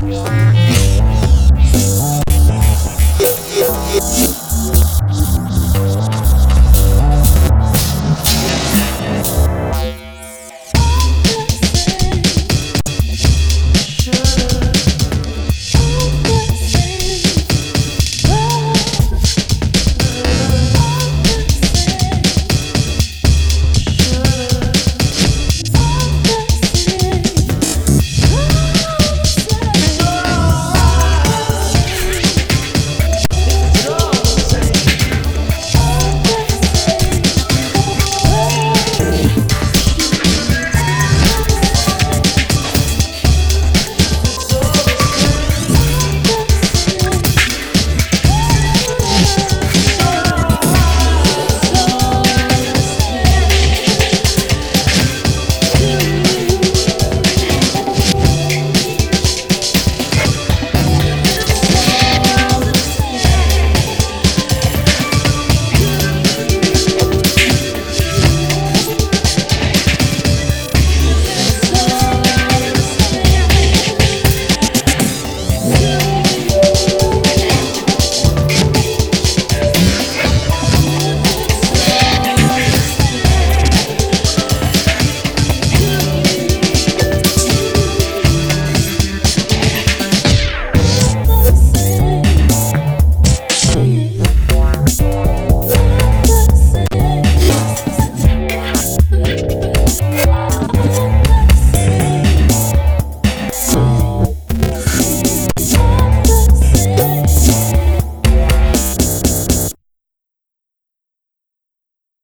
Bye.